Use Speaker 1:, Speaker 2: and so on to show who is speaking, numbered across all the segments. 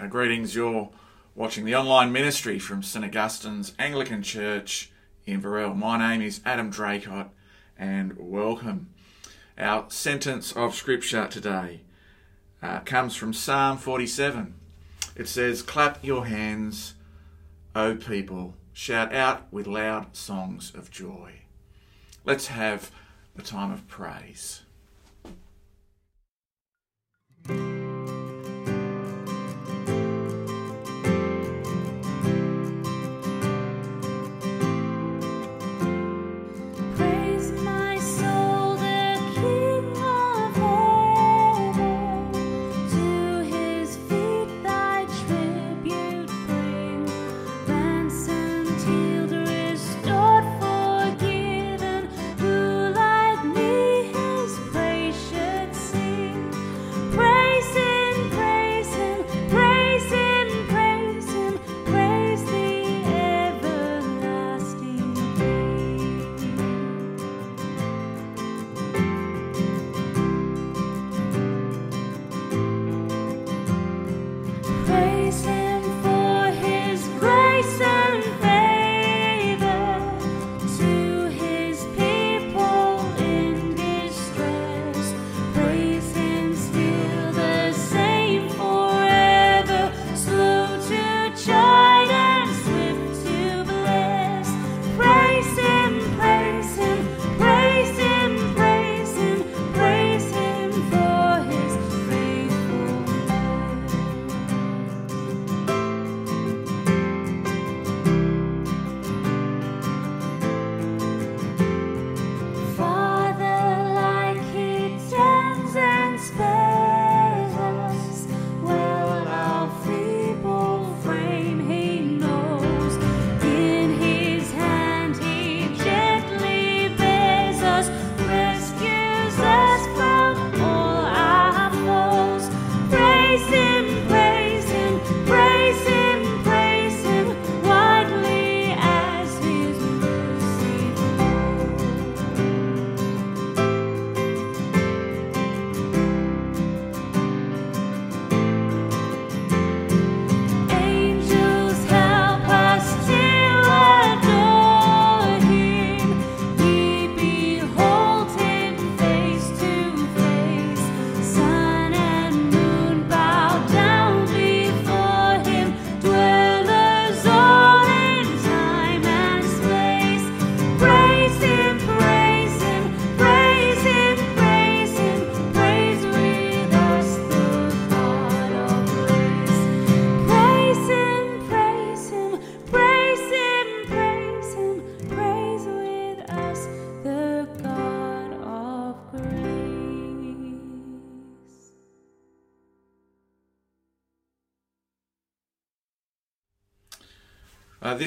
Speaker 1: Uh, greetings, you're watching the online ministry from St Augustine's Anglican Church in Verrell. My name is Adam Draycott and welcome. Our sentence of scripture today uh, comes from Psalm 47. It says, Clap your hands, O people, shout out with loud songs of joy. Let's have a time of. Praise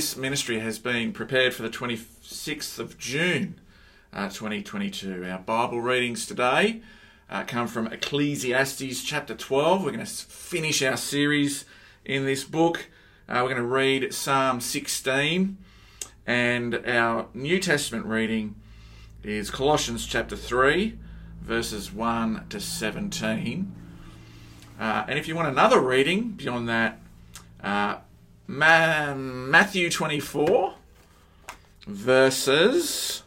Speaker 1: this ministry has been prepared for the 26th of June, uh, 2022. Our Bible readings today uh, come from Ecclesiastes chapter 12. We're going to finish our series in this book. Uh, we're going to read Psalm 16, and our New Testament reading is Colossians chapter 3, verses 1 to 17. Uh, and if you want another reading beyond that, uh, Ma- Matthew 24, verses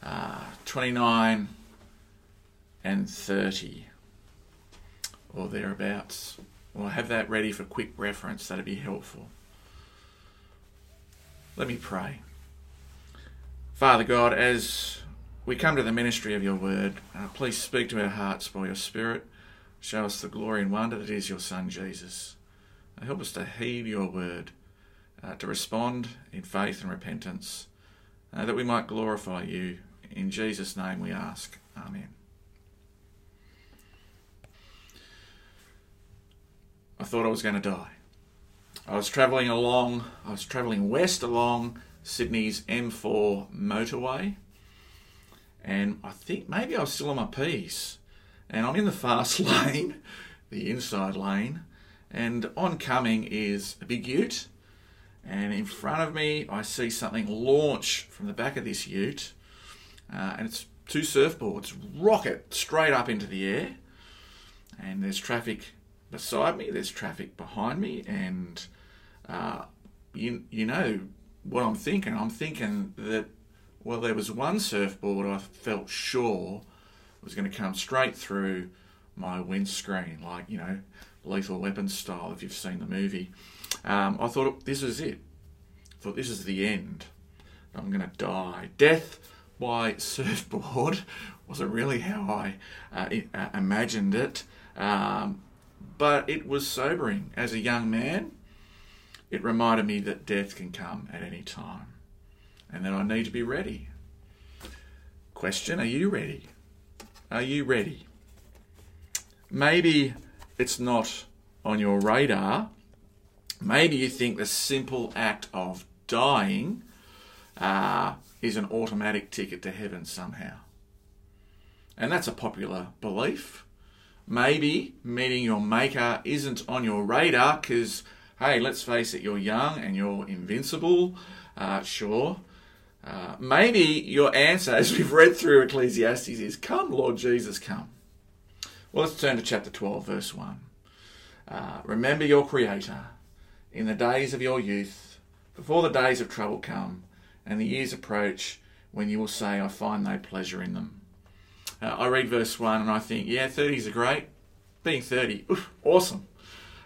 Speaker 1: uh, 29 and 30, or thereabouts. Or have that ready for quick reference, that'd be helpful. Let me pray. Father God, as we come to the ministry of your word, uh, please speak to our hearts by your Spirit. Show us the glory and wonder that is your Son, Jesus. Help us to heed your word, uh, to respond in faith and repentance, uh, that we might glorify you. In Jesus' name we ask. Amen. I thought I was going to die. I was travelling along, I was travelling west along Sydney's M4 motorway, and I think maybe I was still on my piece. And I'm in the fast lane, the inside lane, and oncoming is a big ute. And in front of me, I see something launch from the back of this ute, uh, and it's two surfboards rocket straight up into the air.
Speaker 2: and there's traffic beside me, there's traffic behind me, and uh, you, you know what I'm thinking. I'm thinking that, well, there was one surfboard I felt sure was going to come straight through my windscreen, like, you know, Lethal Weapon style, if you've seen the movie. Um, I thought this is it. I thought this is the end. I'm going to die. Death by surfboard wasn't really how I uh, i- uh, imagined it, um, but it was sobering. As a young man, it reminded me that death can come at any time and that I need to be ready. Question Are you ready? Are you ready? Maybe it's not on your radar. Maybe you think the simple act of dying uh, is an automatic ticket to heaven somehow. And that's a popular belief. Maybe meeting your maker isn't on your radar because, hey, let's face it, you're young and you're invincible. Uh, sure. Uh, maybe your answer, as we've read through Ecclesiastes, is Come, Lord Jesus, come. Well, let's turn to chapter 12, verse 1. Uh, Remember your Creator in the days of your youth, before the days of trouble come, and the years approach when you will say, I find no pleasure in them. Uh, I read verse 1 and I think, yeah, 30s are great. Being 30, oof, awesome.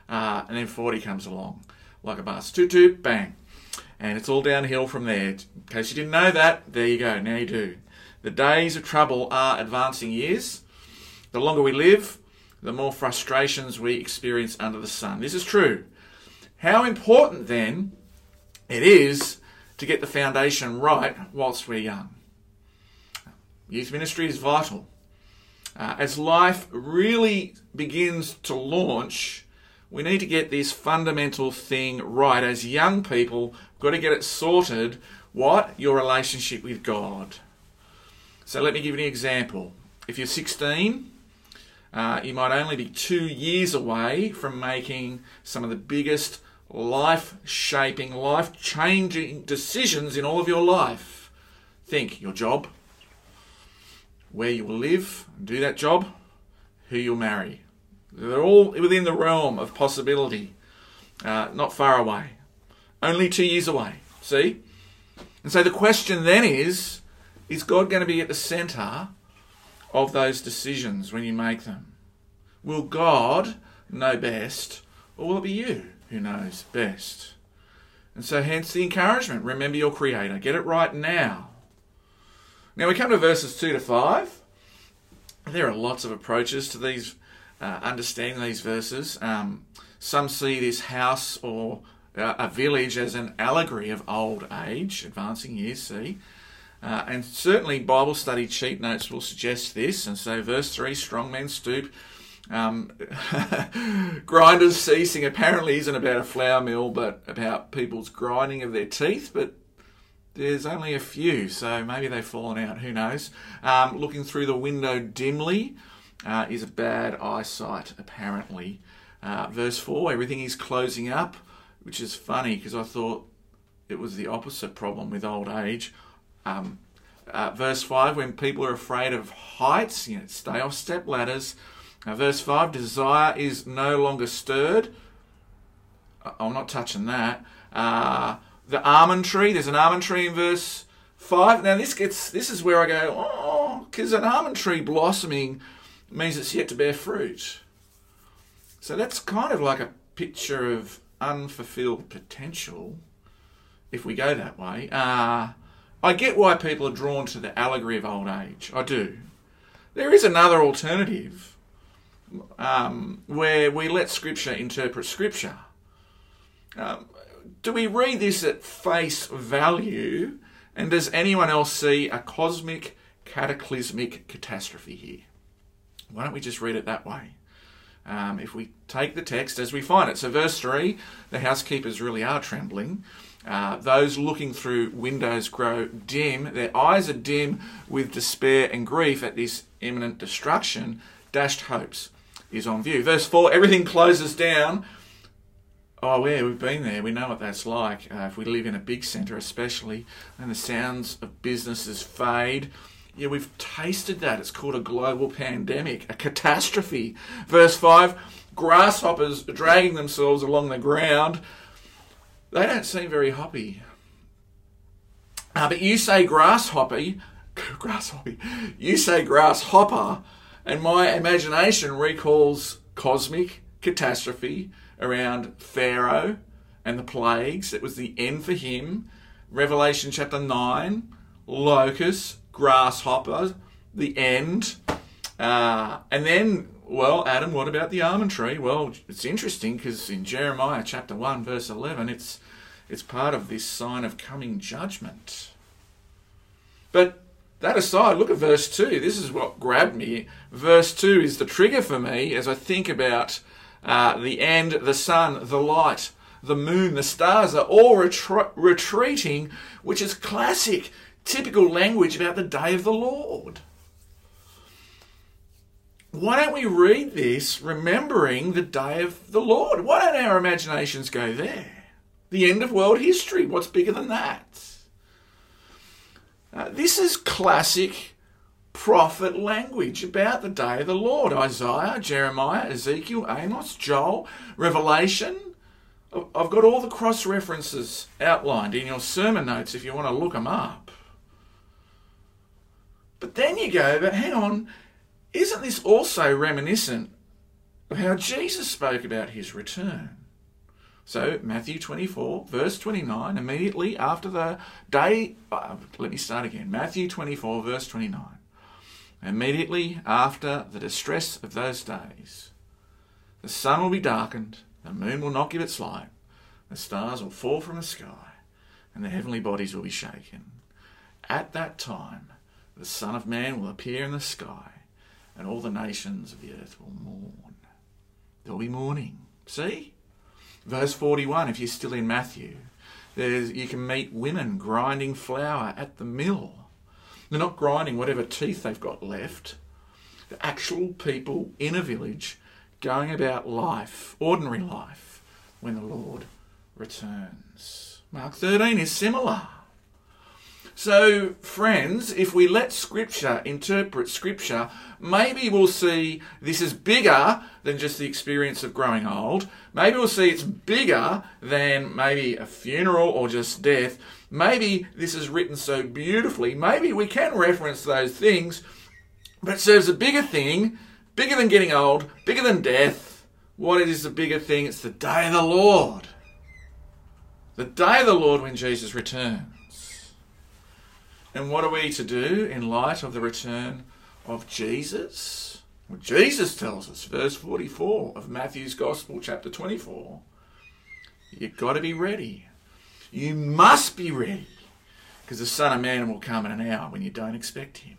Speaker 2: Uh, and then 40 comes along like a bus. Toot toot, bang. And it's all downhill from there. In case you didn't know that, there you go, now you do. The days of trouble are advancing years. The longer we live, the more frustrations we experience under the sun. This is true. How important then it is to get the foundation right whilst we're young. Youth ministry is vital. Uh, as life really begins to launch, we need to get this fundamental thing right. As young people, we've got to get it sorted. What? Your relationship with God. So let me give you an example. If you're 16, uh, you might only be two years away from making some of the biggest life shaping, life changing decisions in all of your life. Think your job, where you will live, do that job, who you'll marry. They're all within the realm of possibility, uh, not far away. Only two years away. See? And so the question then is is God going to be at the centre of those decisions when you make them? Will God know best, or will it be you who knows best? And so, hence the encouragement remember your Creator, get it right now. Now, we come to verses 2 to 5. There are lots of approaches to these, uh, understanding these verses. Um, some see this house or uh, a village as an allegory of old age, advancing years, see. Uh, and certainly, Bible study cheat notes will suggest this. And so, verse 3 strong men stoop. Um, grinders ceasing apparently isn't about a flour mill, but about people's grinding of their teeth. But there's only a few, so maybe they've fallen out. Who knows? Um, looking through the window dimly uh, is a bad eyesight, apparently. Uh, verse 4 everything is closing up, which is funny because I thought it was the opposite problem with old age. Um, uh, verse 5 when people are afraid of heights, you know, stay off step ladders. Verse 5 desire is no longer stirred. I'm not touching that. Uh, the almond tree, there's an almond tree in verse 5. Now, this gets this is where I go, oh, because an almond tree blossoming means it's yet to bear fruit. So that's kind of like a picture of unfulfilled potential if we go that way. Uh, I get why people are drawn to the allegory of old age. I do. There is another alternative um, where we let Scripture interpret Scripture. Um, do we read this at face value? And does anyone else see a cosmic, cataclysmic catastrophe here? Why don't we just read it that way? Um, if we take the text as we find it. So, verse 3 the housekeepers really are trembling. Uh, those looking through windows grow dim. Their eyes are dim with despair and grief at this imminent destruction. Dashed hopes is on view. Verse 4 everything closes down. Oh, yeah, we've been there. We know what that's like. Uh, if we live in a big centre, especially, and the sounds of businesses fade, Yeah, we've tasted that. It's called a global pandemic, a catastrophe. Verse 5 grasshoppers dragging themselves along the ground. They don't seem very happy. Uh, but you say grasshopper, grasshopper, you say grasshopper, and my imagination recalls cosmic catastrophe around Pharaoh and the plagues. It was the end for him. Revelation chapter 9, locusts, grasshoppers, the end. Uh, and then, well, Adam, what about the almond tree? Well, it's interesting because in Jeremiah chapter 1, verse 11, it's, it's part of this sign of coming judgment. But that aside, look at verse 2. This is what grabbed me. Verse 2 is the trigger for me as I think about uh, the end, the sun, the light, the moon, the stars are all retreating, which is classic, typical language about the day of the Lord. Why don't we read this remembering the day of the Lord? Why don't our imaginations go there? The end of world history. What's bigger than that? Uh, this is classic prophet language about the day of the Lord. Isaiah, Jeremiah, Ezekiel, Amos, Joel, Revelation. I've got all the cross references outlined in your sermon notes if you want to look them up. But then you go, but hang on, isn't this also reminiscent of how Jesus spoke about his return? So, Matthew 24, verse 29, immediately after the day, uh, let me start again. Matthew 24, verse 29. Immediately after the distress of those days, the sun will be darkened, the moon will not give its light, the stars will fall from the sky, and the heavenly bodies will be shaken. At that time, the Son of Man will appear in the sky, and all the nations of the earth will mourn. There'll be mourning. See? Verse 41, if you're still in Matthew, there's, you can meet women grinding flour at the mill. They're not grinding whatever teeth they've got left. The actual people in a village going about life, ordinary life, when the Lord returns. Mark 13 is similar. So, friends, if we let Scripture interpret Scripture, maybe we'll see this is bigger than just the experience of growing old. Maybe we'll see it's bigger than maybe a funeral or just death. Maybe this is written so beautifully. Maybe we can reference those things, but it serves a bigger thing, bigger than getting old, bigger than death. What is the bigger thing? It's the day of the Lord. The day of the Lord when Jesus returns. And what are we to do in light of the return of Jesus? Well, Jesus tells us, verse 44 of Matthew's Gospel, chapter 24, you've got to be ready. You must be ready because the Son of Man will come in an hour when you don't expect him.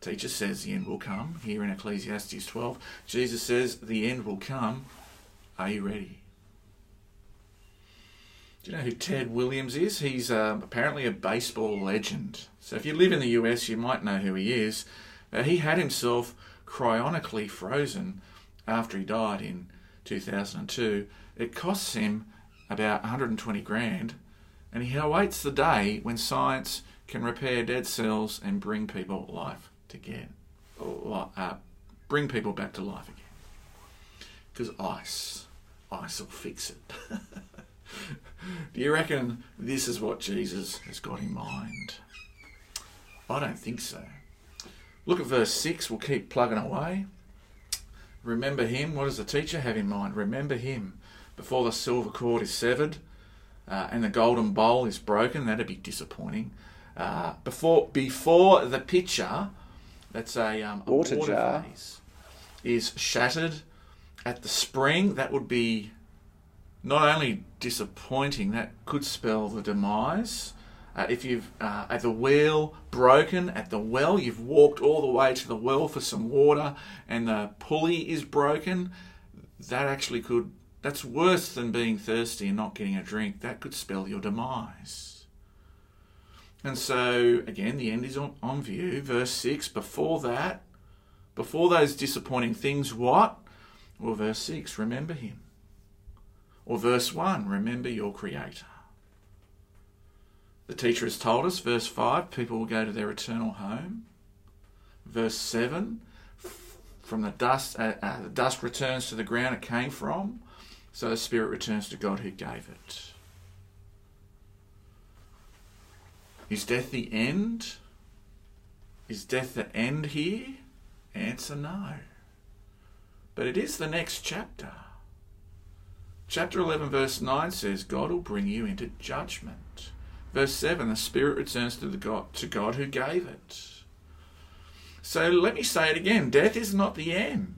Speaker 2: Teacher says the end will come. Here in Ecclesiastes 12, Jesus says the end will come. Are you ready? Do you know who Ted Williams is? He's um, apparently a baseball legend. So if you live in the US, you might know who he is. Uh, he had himself cryonically frozen after he died in 2002. It costs him about 120 grand, and he awaits the day when science can repair dead cells and bring people life again, uh, bring people back to life again. Because ice, ice will fix it. Do you reckon this is what Jesus has got in mind? I don't think so. Look at verse 6. We'll keep plugging away. Remember him. What does the teacher have in mind? Remember him before the silver cord is severed uh, and the golden bowl is broken. That'd be disappointing. Uh, before before the pitcher, that's a, um, a
Speaker 3: Water jar.
Speaker 2: vase, is shattered at the spring. That would be not only disappointing, that could spell the demise. Uh, if you've uh, at the wheel broken at the well, you've walked all the way to the well for some water, and the pulley is broken. That actually could. That's worse than being thirsty and not getting a drink. That could spell your demise. And so again, the end is on, on view. Verse six. Before that, before those disappointing things, what? Well, verse six. Remember him. Or verse 1, remember your Creator. The teacher has told us, verse 5, people will go to their eternal home. Verse 7, from the dust, uh, uh, the dust returns to the ground it came from, so the spirit returns to God who gave it. Is death the end? Is death the end here? Answer no. But it is the next chapter. Chapter 11, verse 9 says, God will bring you into judgment. Verse 7, the Spirit returns to, the God, to God who gave it. So let me say it again death is not the end.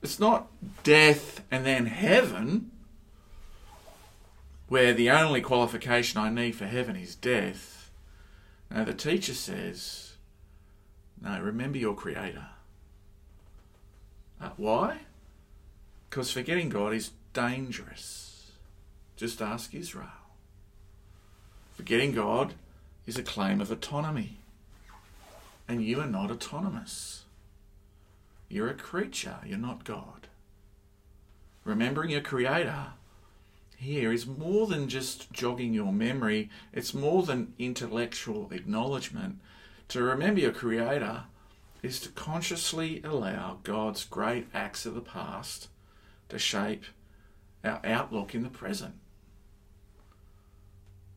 Speaker 2: It's not death and then heaven, where the only qualification I need for heaven is death. Now the teacher says, no, remember your Creator. Uh, why? Because forgetting God is dangerous. Just ask Israel. Forgetting God is a claim of autonomy. And you are not autonomous. You're a creature, you're not God. Remembering your Creator here is more than just jogging your memory, it's more than intellectual acknowledgement. To remember your Creator is to consciously allow God's great acts of the past to shape our outlook in the present.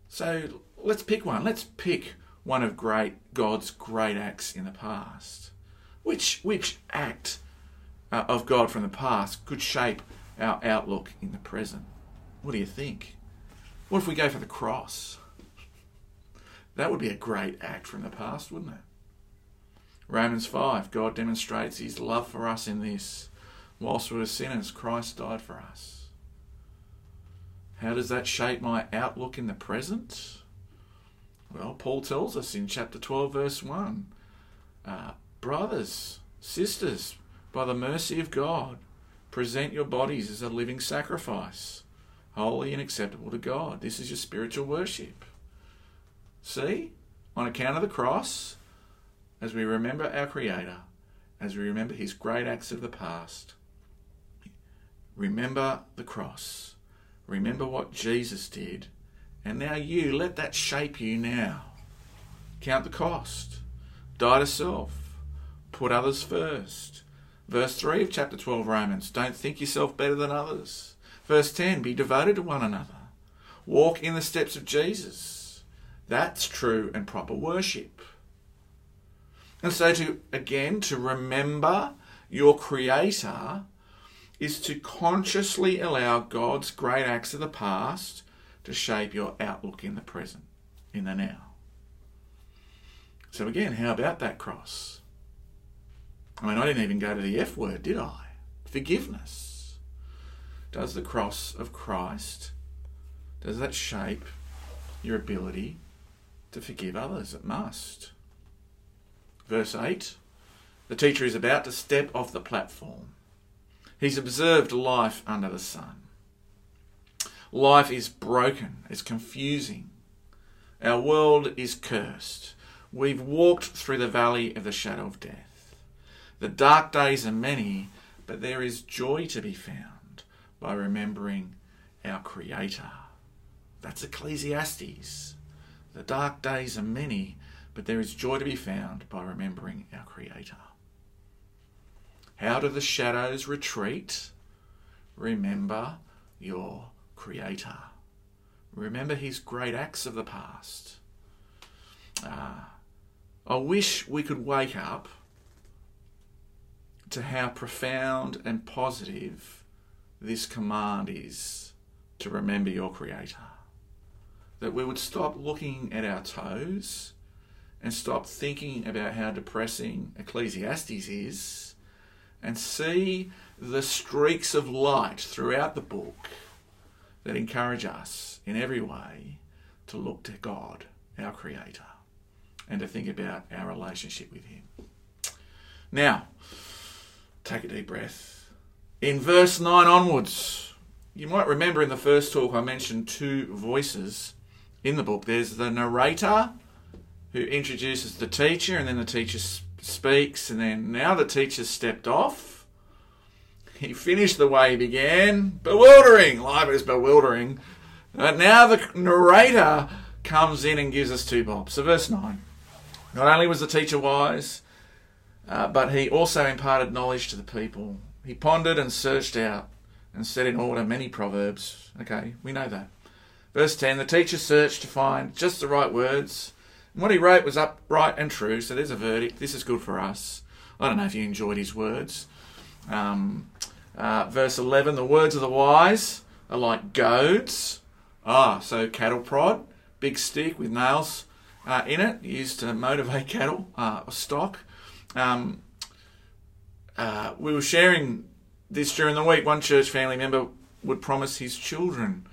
Speaker 2: So let's pick one. Let's pick one of great God's great acts in the past. Which which act uh, of God from the past could shape our outlook in the present? What do you think? What if we go for the cross? That would be a great act from the past, wouldn't it? Romans 5 God demonstrates his love for us in this. Whilst we were sinners, Christ died for us. How does that shape my outlook in the present? Well, Paul tells us in chapter 12, verse 1 uh, Brothers, sisters, by the mercy of God, present your bodies as a living sacrifice, holy and acceptable to God. This is your spiritual worship. See, on account of the cross, as we remember our Creator, as we remember His great acts of the past, remember the cross. Remember what Jesus did. And now you, let that shape you now. Count the cost. Die to self. Put others first. Verse 3 of chapter 12 Romans Don't think yourself better than others. Verse 10 Be devoted to one another. Walk in the steps of Jesus. That's true and proper worship. And so, to again, to remember your Creator is to consciously allow God's great acts of the past to shape your outlook in the present, in the now. So, again, how about that cross? I mean, I didn't even go to the F word, did I? Forgiveness. Does the cross of Christ, does that shape your ability to forgive others? It must. Verse 8 the teacher is about to step off the platform. He's observed life under the sun. Life is broken, it's confusing. Our world is cursed. We've walked through the valley of the shadow of death. The dark days are many, but there is joy to be found by remembering our Creator. That's Ecclesiastes. The dark days are many, but there is joy to be found by remembering our Creator. How do the shadows retreat? Remember your Creator. Remember His great acts of the past. Ah, I wish we could wake up to how profound and positive this command is to remember your Creator. That we would stop looking at our toes and stop thinking about how depressing Ecclesiastes is and see the streaks of light throughout the book that encourage us in every way to look to God, our Creator, and to think about our relationship with Him. Now, take a deep breath. In verse 9 onwards, you might remember in the first talk I mentioned two voices in the book. There's the narrator who introduces the teacher, and then the teacher speaks, and then now the teacher stepped off. He finished the way he began. Bewildering! Life is bewildering. But now the narrator comes in and gives us two bobs. So, verse 9. Not only was the teacher wise, uh, but he also imparted knowledge to the people. He pondered and searched out and set in order many proverbs. Okay, we know that. Verse 10 The teacher searched to find just the right words. What he wrote was upright and true, so there's a verdict. This is good for us. I don't know if you enjoyed his words. Um, uh, verse 11 The words of the wise are like goads. Ah, so cattle prod, big stick with nails uh, in it, used to motivate cattle, uh, stock. Um, uh, we were sharing this during the week. One church family member would promise his children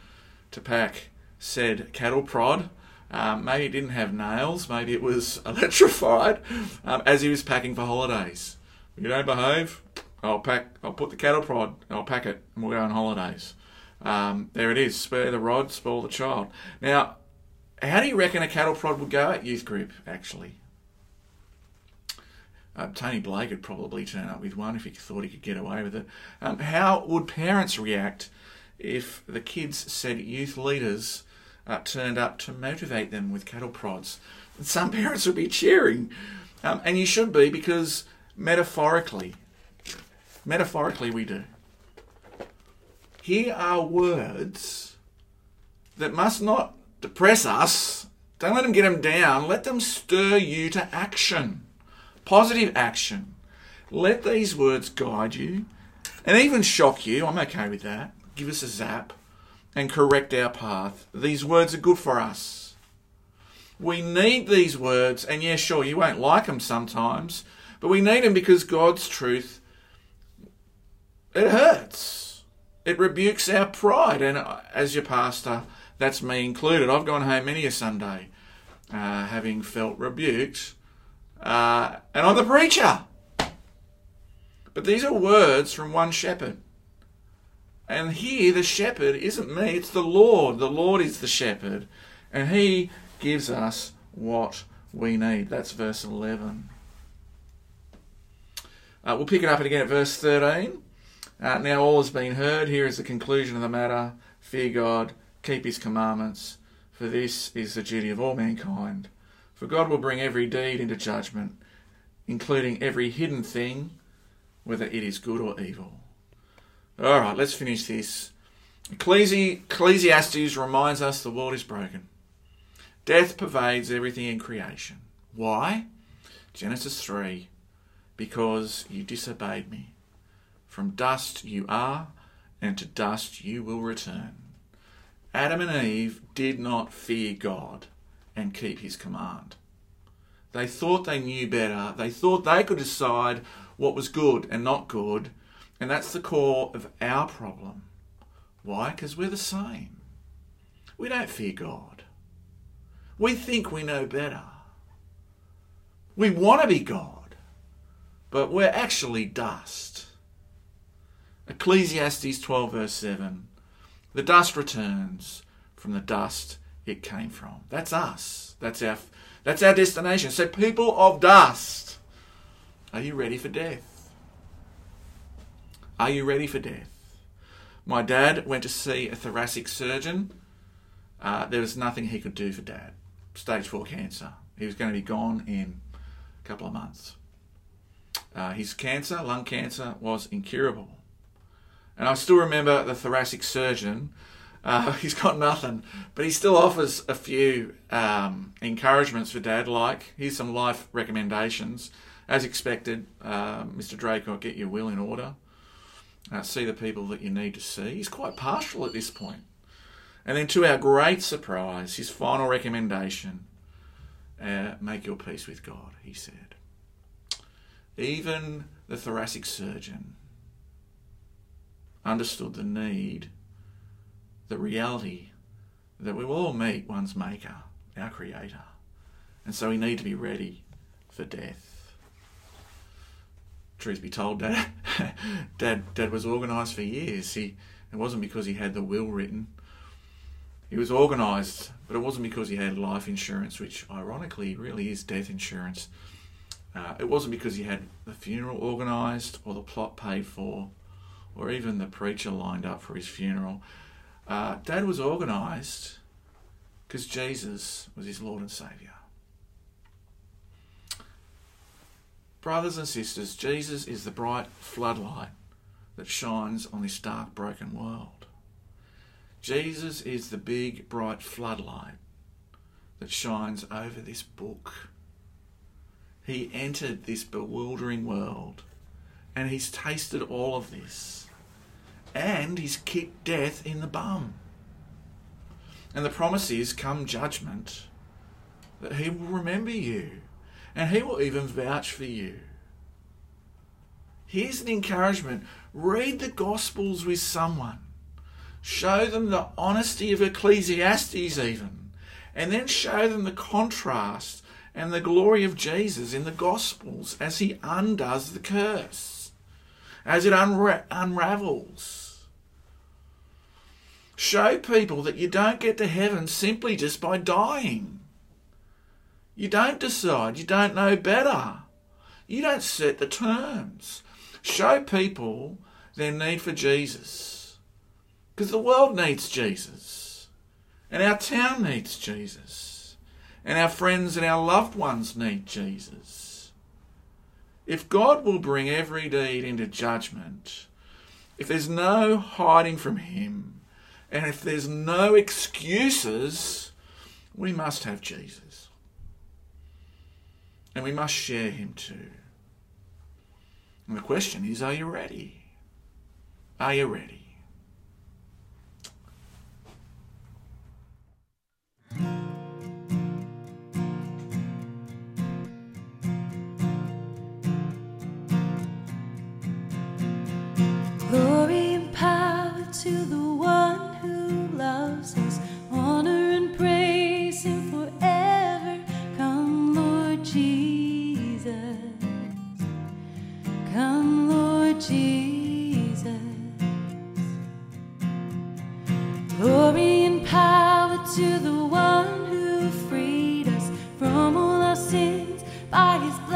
Speaker 2: to pack said cattle prod. Um, maybe it didn't have nails, maybe it was electrified um, as he was packing for holidays. You don't behave, I'll pack. I'll put the cattle prod. I'll pack it, and we'll go on holidays. Um, there it is. Spare the rod, spoil the child. Now, how do you reckon a cattle prod would go at youth group? Actually, uh, Tony Blake would probably turn up with one if he thought he could get away with it. Um, how would parents react if the kids said youth leaders uh, turned up to motivate them with cattle prods? Some parents would be cheering, um, and you should be because metaphorically, metaphorically we do. Here are words that must not depress us. Don't let them get them down. Let them stir you to action positive action. Let these words guide you and even shock you. I'm okay with that. Give us a zap and correct our path. These words are good for us. We need these words, and yeah, sure, you won't like them sometimes, but we need them because God's truth, it hurts. It rebukes our pride, and as your pastor, that's me included. I've gone home many a Sunday uh, having felt rebuked uh, and I'm the preacher. But these are words from one shepherd. And here, the shepherd isn't me, it's the Lord. The Lord is the shepherd. And he gives us what we need. That's verse 11. Uh, we'll pick it up again at verse 13. Uh, now all has been heard. Here is the conclusion of the matter. Fear God, keep his commandments, for this is the duty of all mankind. For God will bring every deed into judgment, including every hidden thing, whether it is good or evil. All right, let's finish this. Ecclesiastes reminds us the world is broken. Death pervades everything in creation. Why? Genesis 3 Because you disobeyed me. From dust you are, and to dust you will return. Adam and Eve did not fear God and keep his command. They thought they knew better. They thought they could decide what was good and not good. And that's the core of our problem. Why? Because we're the same. We don't fear God. We think we know better. We want to be God, but we're actually dust. Ecclesiastes 12, verse 7 The dust returns from the dust it came from. That's us. That's our that's our destination. So people of dust, are you ready for death? Are you ready for death? My dad went to see a thoracic surgeon. Uh, there was nothing he could do for dad. Stage four cancer. He was going to be gone in a couple of months. Uh, his cancer, lung cancer, was incurable. And I still remember the thoracic surgeon uh, he's got nothing, but he still offers a few um, encouragements for Dad, like here's some life recommendations. As expected, uh, Mr. Drake will get your will in order. Uh, see the people that you need to see. He's quite partial at this point. And then, to our great surprise, his final recommendation uh, make your peace with God, he said. Even the thoracic surgeon understood the need the reality that we will all meet one's Maker, our Creator. And so we need to be ready for death. Truth be told, Dad, Dad, Dad was organised for years. He, it wasn't because he had the will written. He was organised, but it wasn't because he had life insurance, which ironically really is death insurance. Uh, it wasn't because he had the funeral organised or the plot paid for or even the preacher lined up for his funeral. Uh, Dad was organised because Jesus was his Lord and Saviour. Brothers and sisters, Jesus is the bright floodlight that shines on this dark, broken world. Jesus is the big, bright floodlight that shines over this book. He entered this bewildering world and he's tasted all of this. And he's kicked death in the bum. And the promise is come judgment that he will remember you and he will even vouch for you. Here's an encouragement read the Gospels with someone, show them the honesty of Ecclesiastes, even, and then show them the contrast and the glory of Jesus in the Gospels as he undoes the curse, as it unra- unravels. Show people that you don't get to heaven simply just by dying. You don't decide, you don't know better. You don't set the terms. Show people their need for Jesus. Because the world needs Jesus. And our town needs Jesus. And our friends and our loved ones need Jesus. If God will bring every deed into judgment, if there's no hiding from Him, and if there's no excuses, we must have Jesus. And we must share Him too. And the question is are you ready? Are you ready?
Speaker 1: Glory his blood.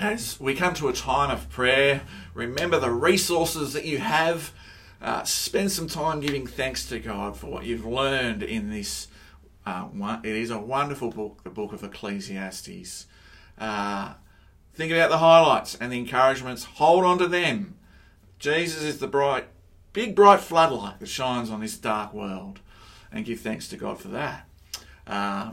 Speaker 2: As we come to a time of prayer, remember the resources that you have. Uh, spend some time giving thanks to God for what you've learned in this. Uh, one, it is a wonderful book, the book of Ecclesiastes. Uh, think about the highlights and the encouragements. Hold on to them. Jesus is the bright, big bright floodlight that shines on this dark world, and give thanks to God for that. Uh,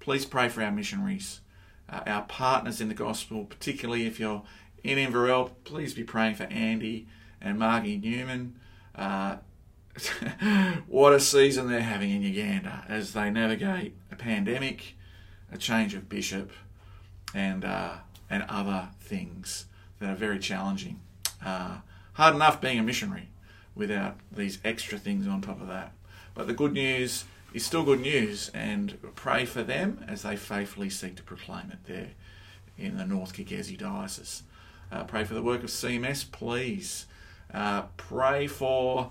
Speaker 2: please pray for our missionaries uh, our partners in the gospel, particularly if you're in Inverell, please be praying for Andy and Margie Newman. Uh, what a season they're having in Uganda as they navigate a pandemic, a change of bishop, and uh, and other things that are very challenging. Uh, hard enough being a missionary without these extra things on top of that. But the good news is still good news, and pray for them as they faithfully seek to proclaim it there in the North Kigezi Diocese. Uh, pray for the work of CMS, please. Uh, pray for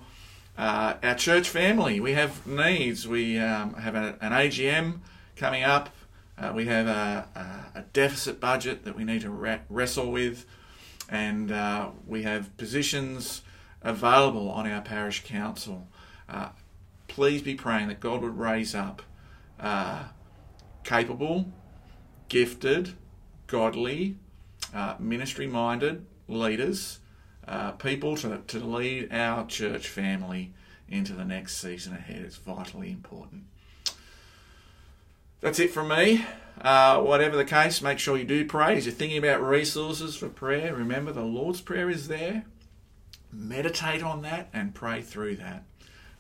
Speaker 2: uh, our church family. We have needs. We um, have a, an AGM coming up. Uh, we have a, a, deficit budget that we need to wrestle with, and uh, we have positions available on our parish council. Please be praying that God would raise up uh, capable, gifted, godly, uh, ministry minded leaders, uh, people to, to lead our church family into the next season ahead. It's vitally important. That's it from me. Uh, whatever the case, make sure you do pray. As you're thinking about resources for prayer, remember the Lord's Prayer is there. Meditate on that and pray through that.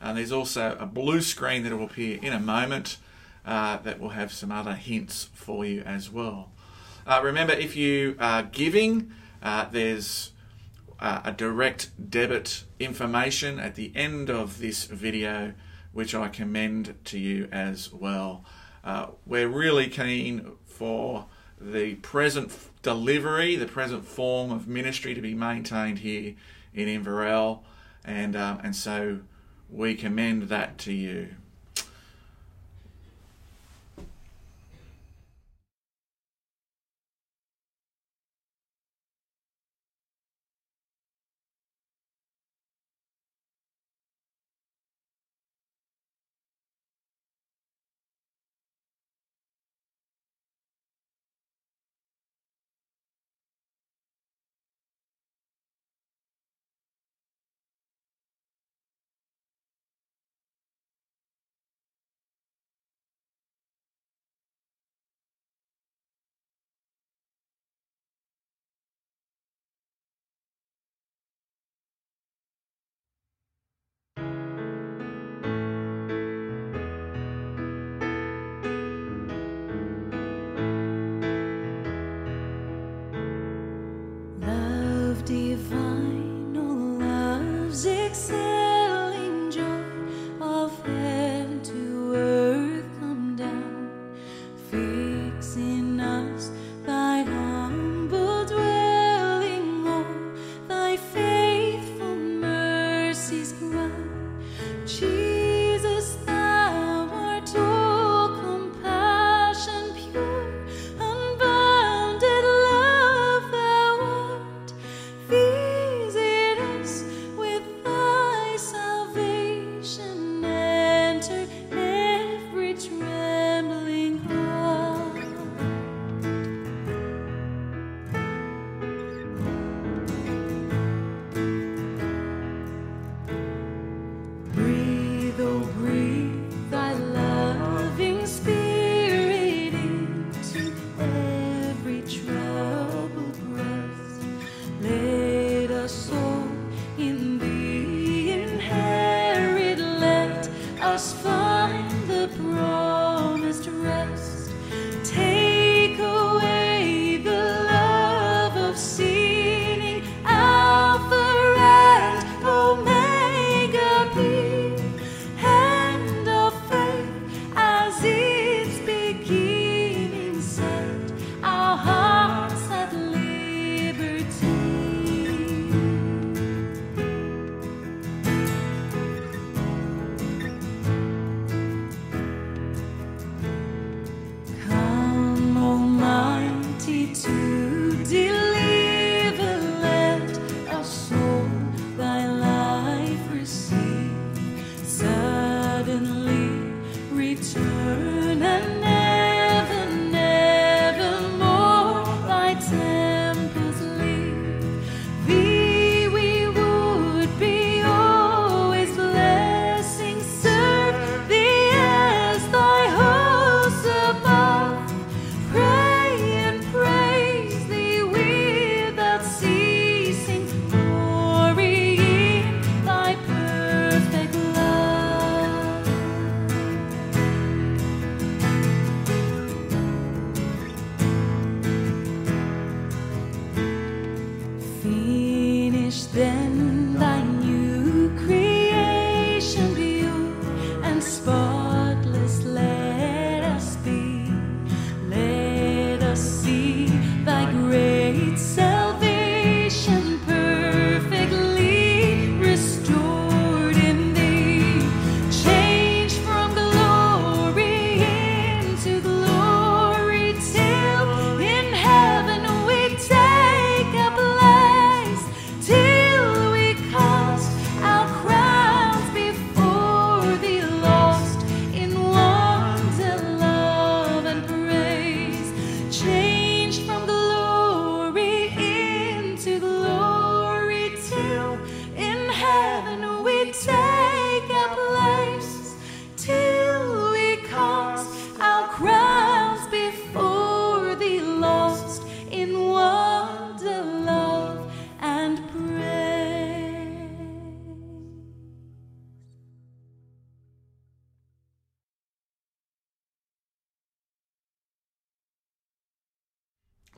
Speaker 2: Uh, there's also a blue screen that will appear in a moment uh, that will have some other hints for you as well. Uh, remember, if you are giving, uh, there's uh, a direct debit information at the end of this video, which I commend to you as well. Uh, we're really keen for the present delivery, the present form of ministry to be maintained here in Inverell, and um, and so we commend that to you.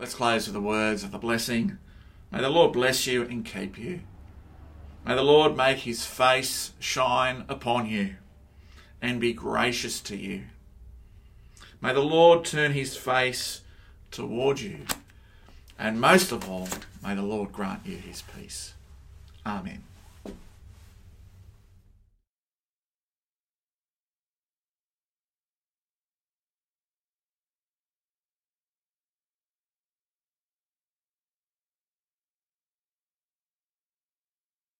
Speaker 2: Let's close with the words of the blessing. May the Lord bless you and keep you. May the Lord make his face shine upon you and be gracious to you. May the Lord turn his face toward you. And most of all, may the Lord grant you his peace. Amen.